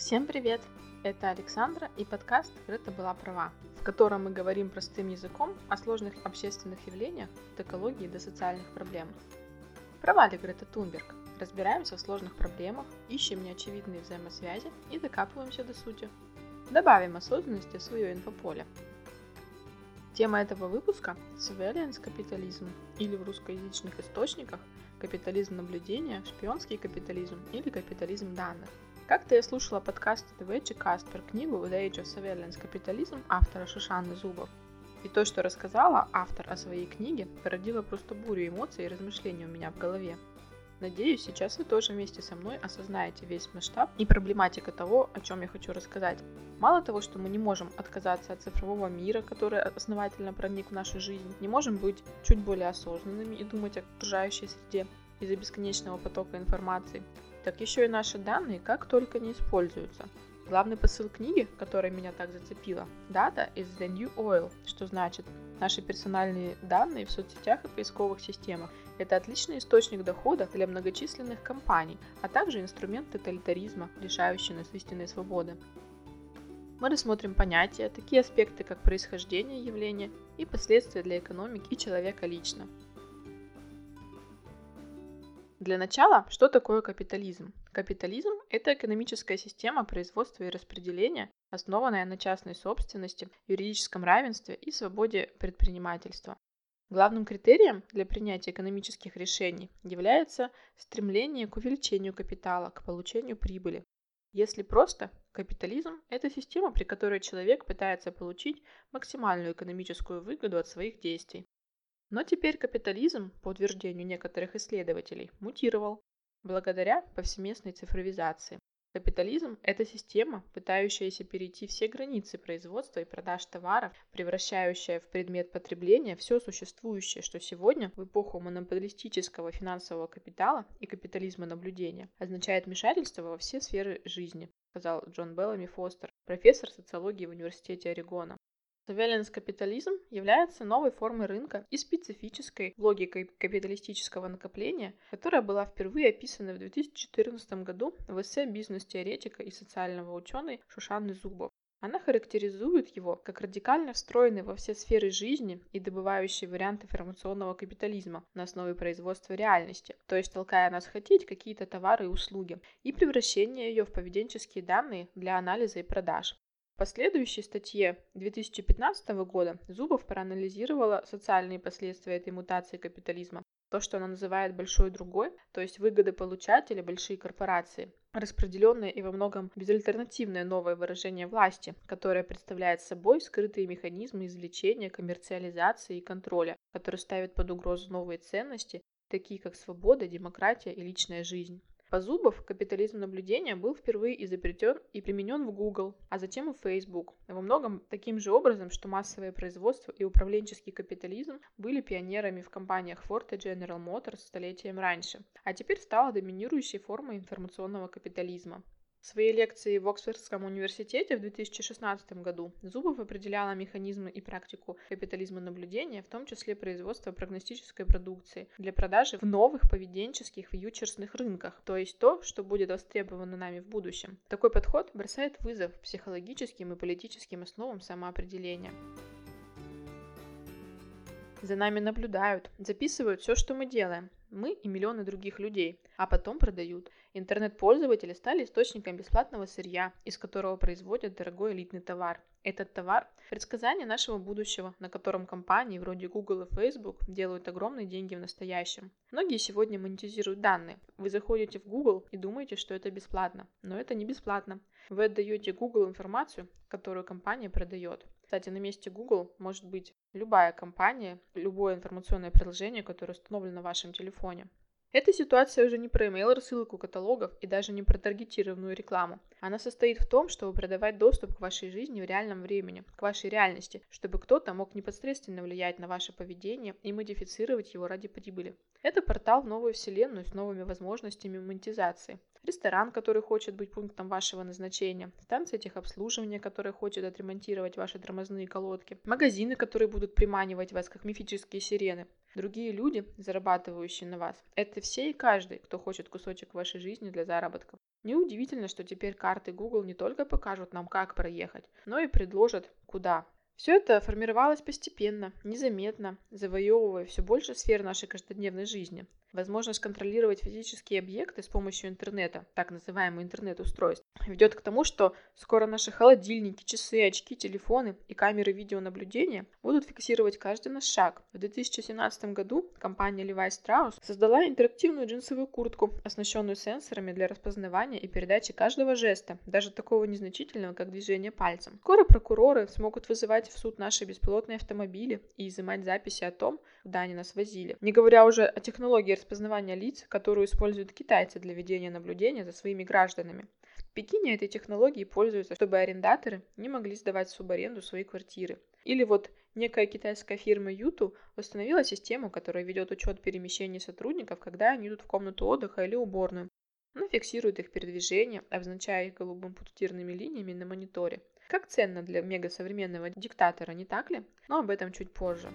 Всем привет! Это Александра и подкаст «Грета была права», в котором мы говорим простым языком о сложных общественных явлениях от экологии до социальных проблем. Права ли Грета Тунберг? Разбираемся в сложных проблемах, ищем неочевидные взаимосвязи и докапываемся до сути. Добавим осознанности в свое инфополе. Тема этого выпуска – surveillance капитализм или в русскоязычных источниках капитализм наблюдения, шпионский капитализм или капитализм данных. Как-то я слушала подкаст The Каст про книгу The Age of Surveillance Capitalism автора Шишаны Зубов. И то, что рассказала автор о своей книге, породило просто бурю эмоций и размышлений у меня в голове. Надеюсь, сейчас вы тоже вместе со мной осознаете весь масштаб и проблематика того, о чем я хочу рассказать. Мало того, что мы не можем отказаться от цифрового мира, который основательно проник в нашу жизнь, не можем быть чуть более осознанными и думать о окружающей среде из-за бесконечного потока информации, так еще и наши данные как только не используются. Главный посыл книги, которая меня так зацепила, Data is the new oil, что значит наши персональные данные в соцсетях и поисковых системах. Это отличный источник дохода для многочисленных компаний, а также инструмент тоталитаризма, лишающий нас истинной свободы. Мы рассмотрим понятия, такие аспекты, как происхождение явления и последствия для экономики и человека лично. Для начала, что такое капитализм? Капитализм – это экономическая система производства и распределения, основанная на частной собственности, юридическом равенстве и свободе предпринимательства. Главным критерием для принятия экономических решений является стремление к увеличению капитала, к получению прибыли. Если просто, капитализм – это система, при которой человек пытается получить максимальную экономическую выгоду от своих действий. Но теперь капитализм, по утверждению некоторых исследователей, мутировал благодаря повсеместной цифровизации. Капитализм – это система, пытающаяся перейти все границы производства и продаж товаров, превращающая в предмет потребления все существующее, что сегодня, в эпоху монополистического финансового капитала и капитализма наблюдения, означает вмешательство во все сферы жизни, сказал Джон Беллами Фостер, профессор социологии в Университете Орегона. Surveillance капитализм является новой формой рынка и специфической логикой капиталистического накопления, которая была впервые описана в 2014 году в эссе бизнес-теоретика и социального ученой Шушаны Зубов. Она характеризует его как радикально встроенный во все сферы жизни и добывающий вариант информационного капитализма на основе производства реальности, то есть толкая нас хотеть какие-то товары и услуги, и превращение ее в поведенческие данные для анализа и продаж последующей статье 2015 года Зубов проанализировала социальные последствия этой мутации капитализма. То, что она называет большой другой, то есть выгоды получателя большие корпорации, распределенное и во многом безальтернативное новое выражение власти, которое представляет собой скрытые механизмы извлечения, коммерциализации и контроля, которые ставят под угрозу новые ценности, такие как свобода, демократия и личная жизнь. По Зубов капитализм наблюдения был впервые изобретен и применен в Google, а затем и в Facebook. Во многом таким же образом, что массовое производство и управленческий капитализм были пионерами в компаниях Ford и General Motors столетием раньше, а теперь стала доминирующей формой информационного капитализма. Своей лекции в Оксфордском университете в 2016 году Зубов определяла механизмы и практику капитализма наблюдения, в том числе производства прогностической продукции, для продажи в новых поведенческих фьючерсных рынках, то есть то, что будет востребовано нами в будущем. Такой подход бросает вызов психологическим и политическим основам самоопределения. За нами наблюдают, записывают все, что мы делаем, мы и миллионы других людей, а потом продают. Интернет-пользователи стали источником бесплатного сырья, из которого производят дорогой элитный товар. Этот товар – предсказание нашего будущего, на котором компании вроде Google и Facebook делают огромные деньги в настоящем. Многие сегодня монетизируют данные. Вы заходите в Google и думаете, что это бесплатно, но это не бесплатно. Вы отдаете Google информацию, которую компания продает. Кстати, на месте Google может быть любая компания, любое информационное приложение, которое установлено в вашем телефоне. Эта ситуация уже не про email рассылку каталогов и даже не про таргетированную рекламу. Она состоит в том, чтобы продавать доступ к вашей жизни в реальном времени, к вашей реальности, чтобы кто-то мог непосредственно влиять на ваше поведение и модифицировать его ради прибыли. Это портал в новую вселенную с новыми возможностями монетизации. Ресторан, который хочет быть пунктом вашего назначения, станция техобслуживания, которая хочет отремонтировать ваши тормозные колодки, магазины, которые будут приманивать вас как мифические сирены. Другие люди, зарабатывающие на вас, это все и каждый, кто хочет кусочек вашей жизни для заработка. Неудивительно, что теперь карты Google не только покажут нам, как проехать, но и предложат, куда. Все это формировалось постепенно, незаметно, завоевывая все больше сфер нашей каждодневной жизни. Возможность контролировать физические объекты с помощью интернета, так называемый интернет-устройств, ведет к тому, что скоро наши холодильники, часы, очки, телефоны и камеры видеонаблюдения будут фиксировать каждый наш шаг. В 2017 году компания Levi Strauss создала интерактивную джинсовую куртку, оснащенную сенсорами для распознавания и передачи каждого жеста, даже такого незначительного, как движение пальцем. Скоро прокуроры смогут вызывать в суд наши беспилотные автомобили и изымать записи о том, куда они нас возили. Не говоря уже о технологии распознавания лиц, которую используют китайцы для ведения наблюдения за своими гражданами. В Пекине этой технологией пользуются, чтобы арендаторы не могли сдавать в субаренду свои квартиры. Или вот некая китайская фирма Юту установила систему, которая ведет учет перемещений сотрудников, когда они идут в комнату отдыха или уборную. Она фиксирует их передвижение, обозначая их голубым пунктирными линиями на мониторе. Как ценно для мегасовременного диктатора, не так ли? Но об этом чуть позже.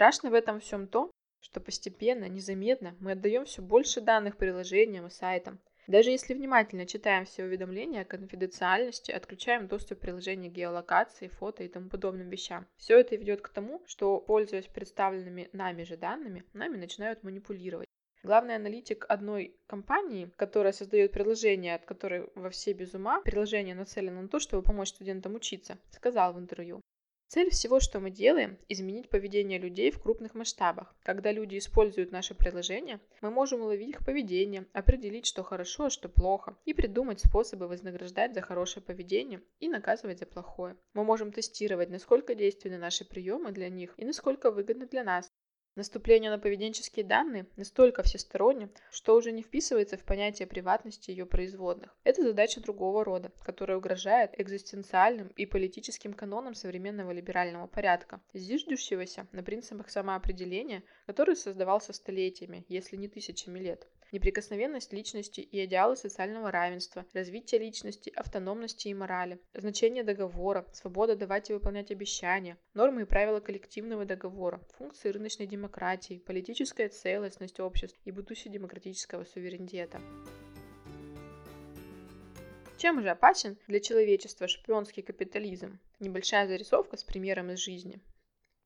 Страшно в этом всем то, что постепенно, незаметно мы отдаем все больше данных приложениям и сайтам. Даже если внимательно читаем все уведомления о конфиденциальности, отключаем доступ к приложению геолокации, фото и тому подобным вещам. Все это ведет к тому, что, пользуясь представленными нами же данными, нами начинают манипулировать. Главный аналитик одной компании, которая создает приложение, от которой во все без ума, приложение нацелено на то, чтобы помочь студентам учиться, сказал в интервью. Цель всего, что мы делаем, изменить поведение людей в крупных масштабах. Когда люди используют наше приложение, мы можем уловить их поведение, определить, что хорошо, а что плохо, и придумать способы вознаграждать за хорошее поведение и наказывать за плохое. Мы можем тестировать, насколько действенны наши приемы для них и насколько выгодны для нас, Наступление на поведенческие данные настолько всесторонне, что уже не вписывается в понятие приватности ее производных. Это задача другого рода, которая угрожает экзистенциальным и политическим канонам современного либерального порядка, зиждущегося на принципах самоопределения, который создавался столетиями, если не тысячами лет неприкосновенность личности и идеалы социального равенства, развитие личности, автономности и морали, значение договора, свобода давать и выполнять обещания, нормы и правила коллективного договора, функции рыночной демократии, политическая целостность обществ и будущее демократического суверенитета. Чем же опасен для человечества шпионский капитализм? Небольшая зарисовка с примером из жизни.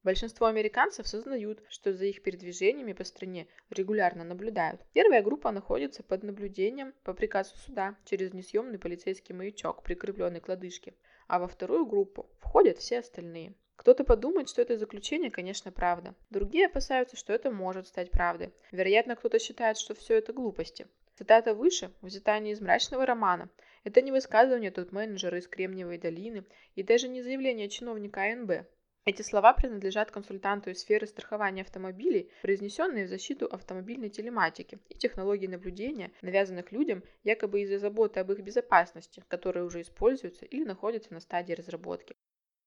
Большинство американцев сознают, что за их передвижениями по стране регулярно наблюдают. Первая группа находится под наблюдением по приказу суда через несъемный полицейский маячок, прикрепленный к лодыжке, а во вторую группу входят все остальные. Кто-то подумает, что это заключение, конечно, правда. Другие опасаются, что это может стать правдой. Вероятно, кто-то считает, что все это глупости. Цитата выше взята не из мрачного романа. Это не высказывание тут менеджера из Кремниевой долины и даже не заявление чиновника АНБ. Эти слова принадлежат консультанту из сферы страхования автомобилей, произнесенные в защиту автомобильной телематики и технологий наблюдения, навязанных людям якобы из-за заботы об их безопасности, которые уже используются или находятся на стадии разработки.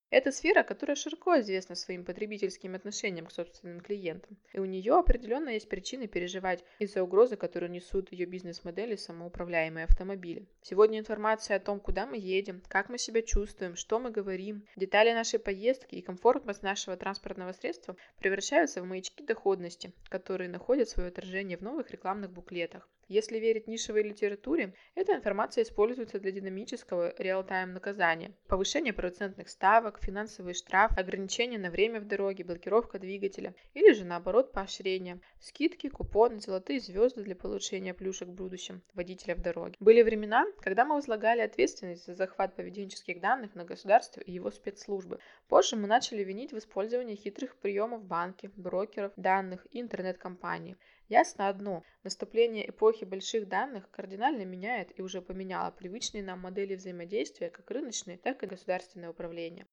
Это сфера, которая широко известна своим потребительским отношением к собственным клиентам, и у нее определенно есть причины переживать из-за угрозы, которую несут ее бизнес-модели самоуправляемые автомобили. Сегодня информация о том, куда мы едем, как мы себя чувствуем, что мы говорим, детали нашей поездки и комфортность нашего транспортного средства превращаются в маячки доходности, которые находят свое отражение в новых рекламных буклетах. Если верить нишевой литературе, эта информация используется для динамического реал-тайм наказания, повышения процентных ставок, финансовый штраф, ограничения на время в дороге, блокировка двигателя или же наоборот поощрение, скидки, купоны, золотые звезды для получения плюшек в будущем водителя в дороге. Были времена, когда мы возлагали ответственность за захват поведенческих данных на государство и его спецслужбы. Позже мы начали винить в использовании хитрых приемов банки, брокеров, данных и интернет-компаний. Ясно одно, наступление эпохи больших данных кардинально меняет и уже поменяло привычные нам модели взаимодействия как рыночные, так и государственное управление.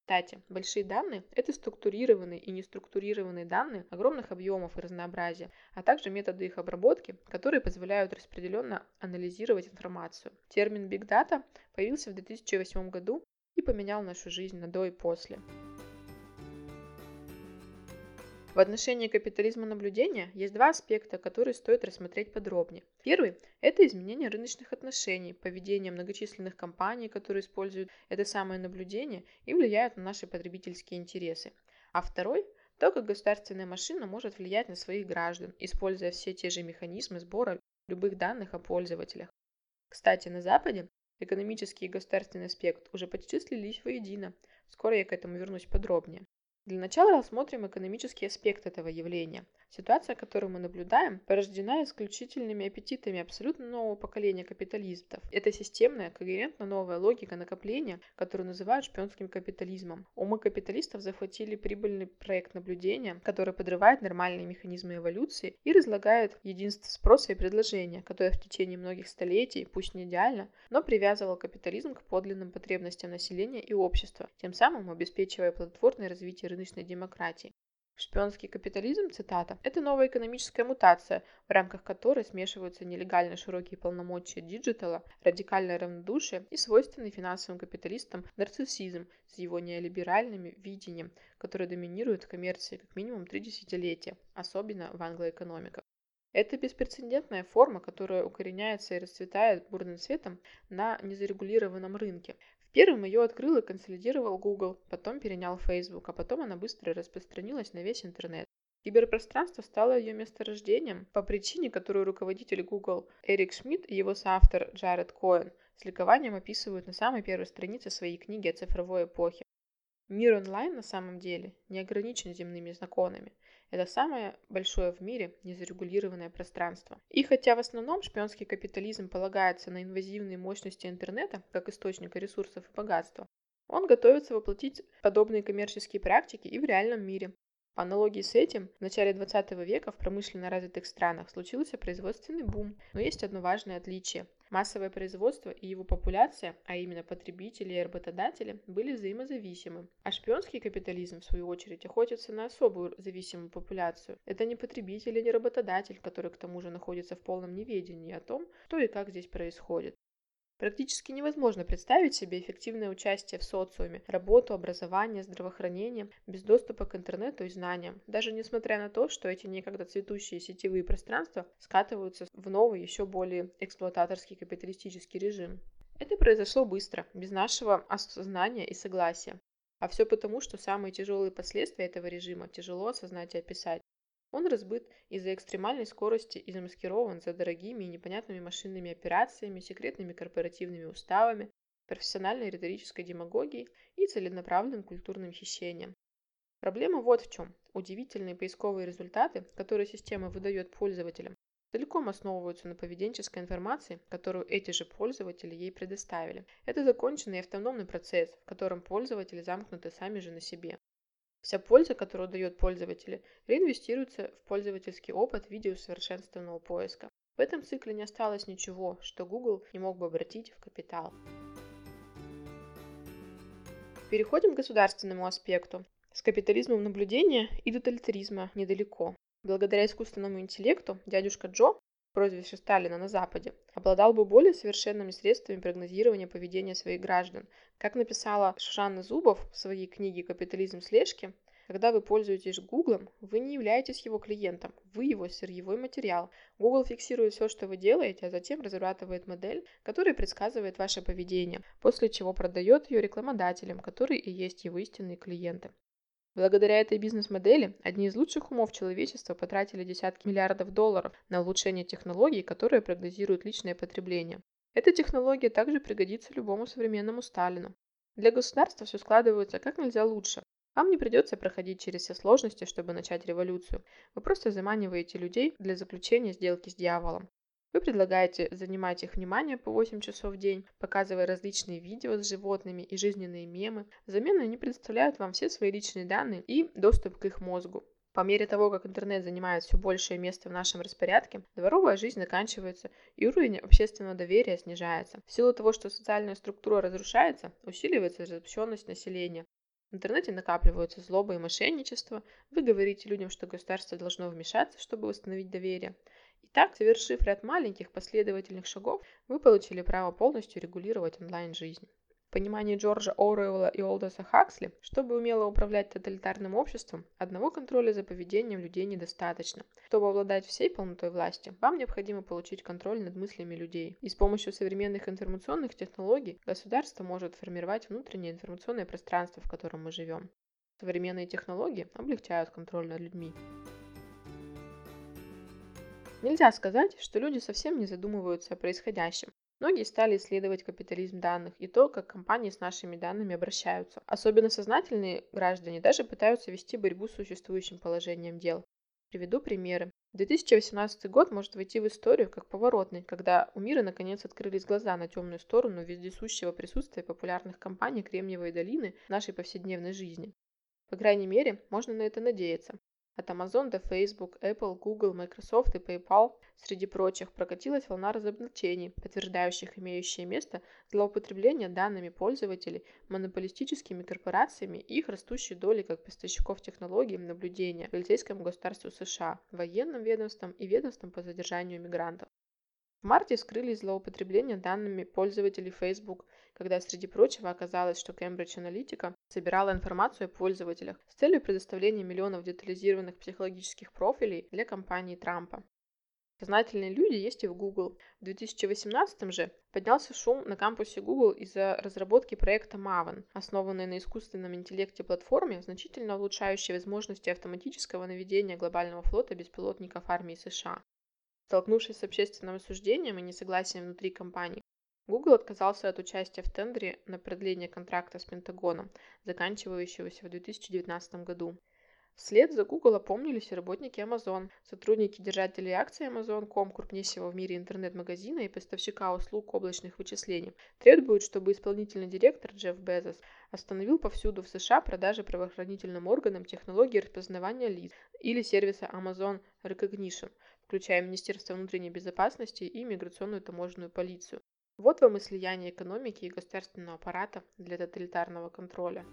Кстати, большие данные – это структурированные и неструктурированные данные огромных объемов и разнообразия, а также методы их обработки, которые позволяют распределенно анализировать информацию. Термин Data появился в 2008 году и поменял нашу жизнь на до и после. В отношении капитализма наблюдения есть два аспекта, которые стоит рассмотреть подробнее. Первый – это изменение рыночных отношений, поведение многочисленных компаний, которые используют это самое наблюдение и влияют на наши потребительские интересы. А второй – то, как государственная машина может влиять на своих граждан, используя все те же механизмы сбора любых данных о пользователях. Кстати, на Западе экономический и государственный аспект уже почти воедино. Скоро я к этому вернусь подробнее. Для начала рассмотрим экономический аспект этого явления. Ситуация, которую мы наблюдаем, порождена исключительными аппетитами абсолютно нового поколения капиталистов. Это системная, когерентно новая логика накопления, которую называют шпионским капитализмом. Умы капиталистов захватили прибыльный проект наблюдения, который подрывает нормальные механизмы эволюции и разлагает единство спроса и предложения, которое в течение многих столетий, пусть не идеально, но привязывал капитализм к подлинным потребностям населения и общества, тем самым обеспечивая плодотворное развитие рыночной демократии. Шпионский капитализм, цитата, это новая экономическая мутация, в рамках которой смешиваются нелегально широкие полномочия диджитала, радикальное равнодушие и свойственный финансовым капиталистам нарциссизм с его неолиберальным видением, которое доминирует в коммерции как минимум три десятилетия, особенно в англоэкономиках. Это беспрецедентная форма, которая укореняется и расцветает бурным цветом на незарегулированном рынке. Первым ее открыл и консолидировал Google, потом перенял Facebook, а потом она быстро распространилась на весь интернет. Киберпространство стало ее месторождением по причине, которую руководитель Google Эрик Шмидт и его соавтор Джаред Коэн с ликованием описывают на самой первой странице своей книги о цифровой эпохе. Мир онлайн на самом деле не ограничен земными законами. Это самое большое в мире незарегулированное пространство. И хотя в основном шпионский капитализм полагается на инвазивные мощности интернета как источника ресурсов и богатства, он готовится воплотить подобные коммерческие практики и в реальном мире. По аналогии с этим, в начале 20 века в промышленно развитых странах случился производственный бум, но есть одно важное отличие. Массовое производство и его популяция, а именно потребители и работодатели, были взаимозависимы. А шпионский капитализм, в свою очередь, охотится на особую зависимую популяцию. Это не потребитель и не работодатель, который к тому же находится в полном неведении о том, что и как здесь происходит. Практически невозможно представить себе эффективное участие в социуме, работу, образование, здравоохранение без доступа к интернету и знаниям, даже несмотря на то, что эти некогда цветущие сетевые пространства скатываются в новый, еще более эксплуататорский капиталистический режим. Это произошло быстро, без нашего осознания и согласия. А все потому, что самые тяжелые последствия этого режима тяжело осознать и описать. Он разбыт из-за экстремальной скорости и замаскирован за дорогими и непонятными машинными операциями, секретными корпоративными уставами, профессиональной риторической демагогией и целенаправленным культурным хищением. Проблема вот в чем. Удивительные поисковые результаты, которые система выдает пользователям, целиком основываются на поведенческой информации, которую эти же пользователи ей предоставили. Это законченный автономный процесс, в котором пользователи замкнуты сами же на себе. Вся польза, которую дает пользователю, реинвестируется в пользовательский опыт виде усовершенствованного поиска. В этом цикле не осталось ничего, что Google не мог бы обратить в капитал. Переходим к государственному аспекту. С капитализмом наблюдения и тоталитаризма недалеко. Благодаря искусственному интеллекту дядюшка Джо прозвище Сталина на Западе, обладал бы более совершенными средствами прогнозирования поведения своих граждан. Как написала Шушанна Зубов в своей книге «Капитализм слежки», когда вы пользуетесь Гуглом, вы не являетесь его клиентом, вы его сырьевой материал. Google фиксирует все, что вы делаете, а затем разрабатывает модель, которая предсказывает ваше поведение, после чего продает ее рекламодателям, которые и есть его истинные клиенты. Благодаря этой бизнес-модели одни из лучших умов человечества потратили десятки миллиардов долларов на улучшение технологий, которые прогнозируют личное потребление. Эта технология также пригодится любому современному Сталину. Для государства все складывается как нельзя лучше. Вам не придется проходить через все сложности, чтобы начать революцию. Вы просто заманиваете людей для заключения сделки с дьяволом. Вы предлагаете занимать их внимание по 8 часов в день, показывая различные видео с животными и жизненные мемы. Взамен они предоставляют вам все свои личные данные и доступ к их мозгу. По мере того, как интернет занимает все большее место в нашем распорядке, дворовая жизнь заканчивается, и уровень общественного доверия снижается. В силу того, что социальная структура разрушается, усиливается разобщенность населения. В интернете накапливаются злоба и мошенничество. Вы говорите людям, что государство должно вмешаться, чтобы восстановить доверие. Так, совершив ряд маленьких последовательных шагов, вы получили право полностью регулировать онлайн-жизнь. В понимании Джорджа Оруэлла и Олдоса Хаксли, чтобы умело управлять тоталитарным обществом, одного контроля за поведением людей недостаточно. Чтобы обладать всей полнотой власти, вам необходимо получить контроль над мыслями людей. И с помощью современных информационных технологий государство может формировать внутреннее информационное пространство, в котором мы живем. Современные технологии облегчают контроль над людьми. Нельзя сказать, что люди совсем не задумываются о происходящем. Многие стали исследовать капитализм данных и то, как компании с нашими данными обращаются. Особенно сознательные граждане даже пытаются вести борьбу с существующим положением дел. Приведу примеры. 2018 год может войти в историю как поворотный, когда у мира наконец открылись глаза на темную сторону вездесущего присутствия популярных компаний Кремниевой долины в нашей повседневной жизни. По крайней мере, можно на это надеяться. От Amazon до Facebook, Apple, Google, Microsoft и PayPal, среди прочих, прокатилась волна разоблачений, подтверждающих имеющее место злоупотребление данными пользователей монополистическими корпорациями и их растущей долей как поставщиков технологий наблюдения в полицейском государстве США, военным ведомством и ведомством по задержанию мигрантов. В марте вскрылись злоупотребления данными пользователей Facebook, когда среди прочего оказалось, что Cambridge Analytica собирала информацию о пользователях с целью предоставления миллионов детализированных психологических профилей для компании Трампа. Сознательные люди есть и в Google. В 2018 же поднялся шум на кампусе Google из-за разработки проекта Maven, основанной на искусственном интеллекте платформе, значительно улучшающей возможности автоматического наведения глобального флота беспилотников армии США. Столкнувшись с общественным осуждением и несогласием внутри компании, Google отказался от участия в тендере на продление контракта с Пентагоном, заканчивающегося в 2019 году. Вслед за Google опомнились и работники Amazon. Сотрудники держателей акций Amazon.com, крупнейшего в мире интернет-магазина и поставщика услуг облачных вычислений, требуют, чтобы исполнительный директор Джефф Безос остановил повсюду в США продажи правоохранительным органам технологии распознавания лиц или сервиса Amazon Recognition, включая Министерство внутренней безопасности и миграционную таможенную полицию. Вот вам и слияние экономики и государственного аппарата для тоталитарного контроля.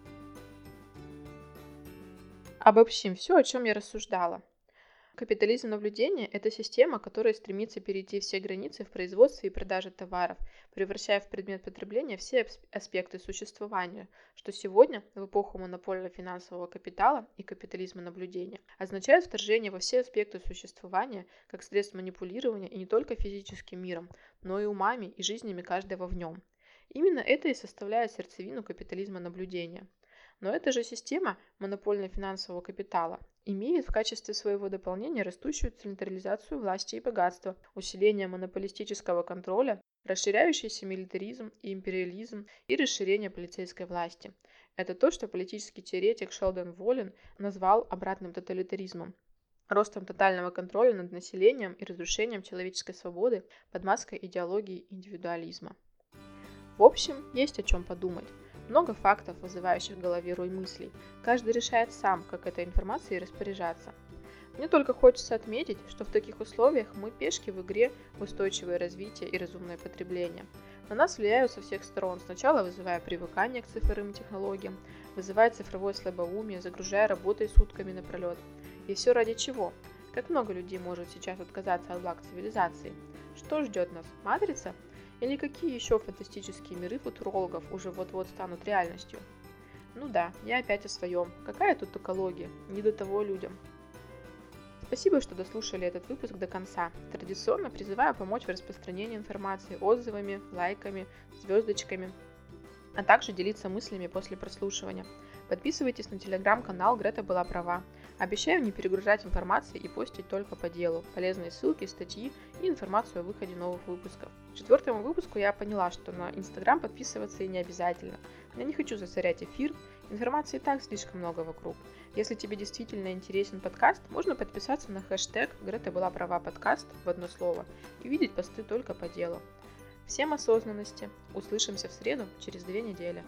Обобщим все, о чем я рассуждала. Капитализм наблюдения – это система, которая стремится перейти все границы в производстве и продаже товаров, превращая в предмет потребления все аспекты существования, что сегодня, в эпоху монопольного финансового капитала и капитализма наблюдения, означает вторжение во все аспекты существования как средств манипулирования и не только физическим миром, но и умами и жизнями каждого в нем. Именно это и составляет сердцевину капитализма наблюдения. Но эта же система монопольно-финансового капитала имеет в качестве своего дополнения растущую централизацию власти и богатства, усиление монополистического контроля, расширяющийся милитаризм и империализм и расширение полицейской власти. Это то, что политический теоретик Шелдон Воллен назвал обратным тоталитаризмом ростом тотального контроля над населением и разрушением человеческой свободы под маской идеологии индивидуализма. В общем, есть о чем подумать. Много фактов, вызывающих в голове рой мыслей. Каждый решает сам, как этой информацией распоряжаться. Мне только хочется отметить, что в таких условиях мы пешки в игре в устойчивое развитие и разумное потребление. На нас влияют со всех сторон, сначала вызывая привыкание к цифровым технологиям, вызывая цифровое слабоумие, загружая работой сутками напролет. И все ради чего? Как много людей может сейчас отказаться от благ цивилизации? Что ждет нас? Матрица? Или какие еще фантастические миры футурологов уже вот-вот станут реальностью? Ну да, я опять о своем. Какая тут экология? Не до того людям. Спасибо, что дослушали этот выпуск до конца. Традиционно призываю помочь в распространении информации отзывами, лайками, звездочками, а также делиться мыслями после прослушивания. Подписывайтесь на телеграм-канал «Грета была права». Обещаю не перегружать информацией и постить только по делу, полезные ссылки, статьи и информацию о выходе новых выпусков. К четвертому выпуску я поняла, что на Инстаграм подписываться и не обязательно. Я не хочу засорять эфир, информации и так слишком много вокруг. Если тебе действительно интересен подкаст, можно подписаться на хэштег «Грета была права подкаст» в одно слово и видеть посты только по делу. Всем осознанности. Услышимся в среду через две недели.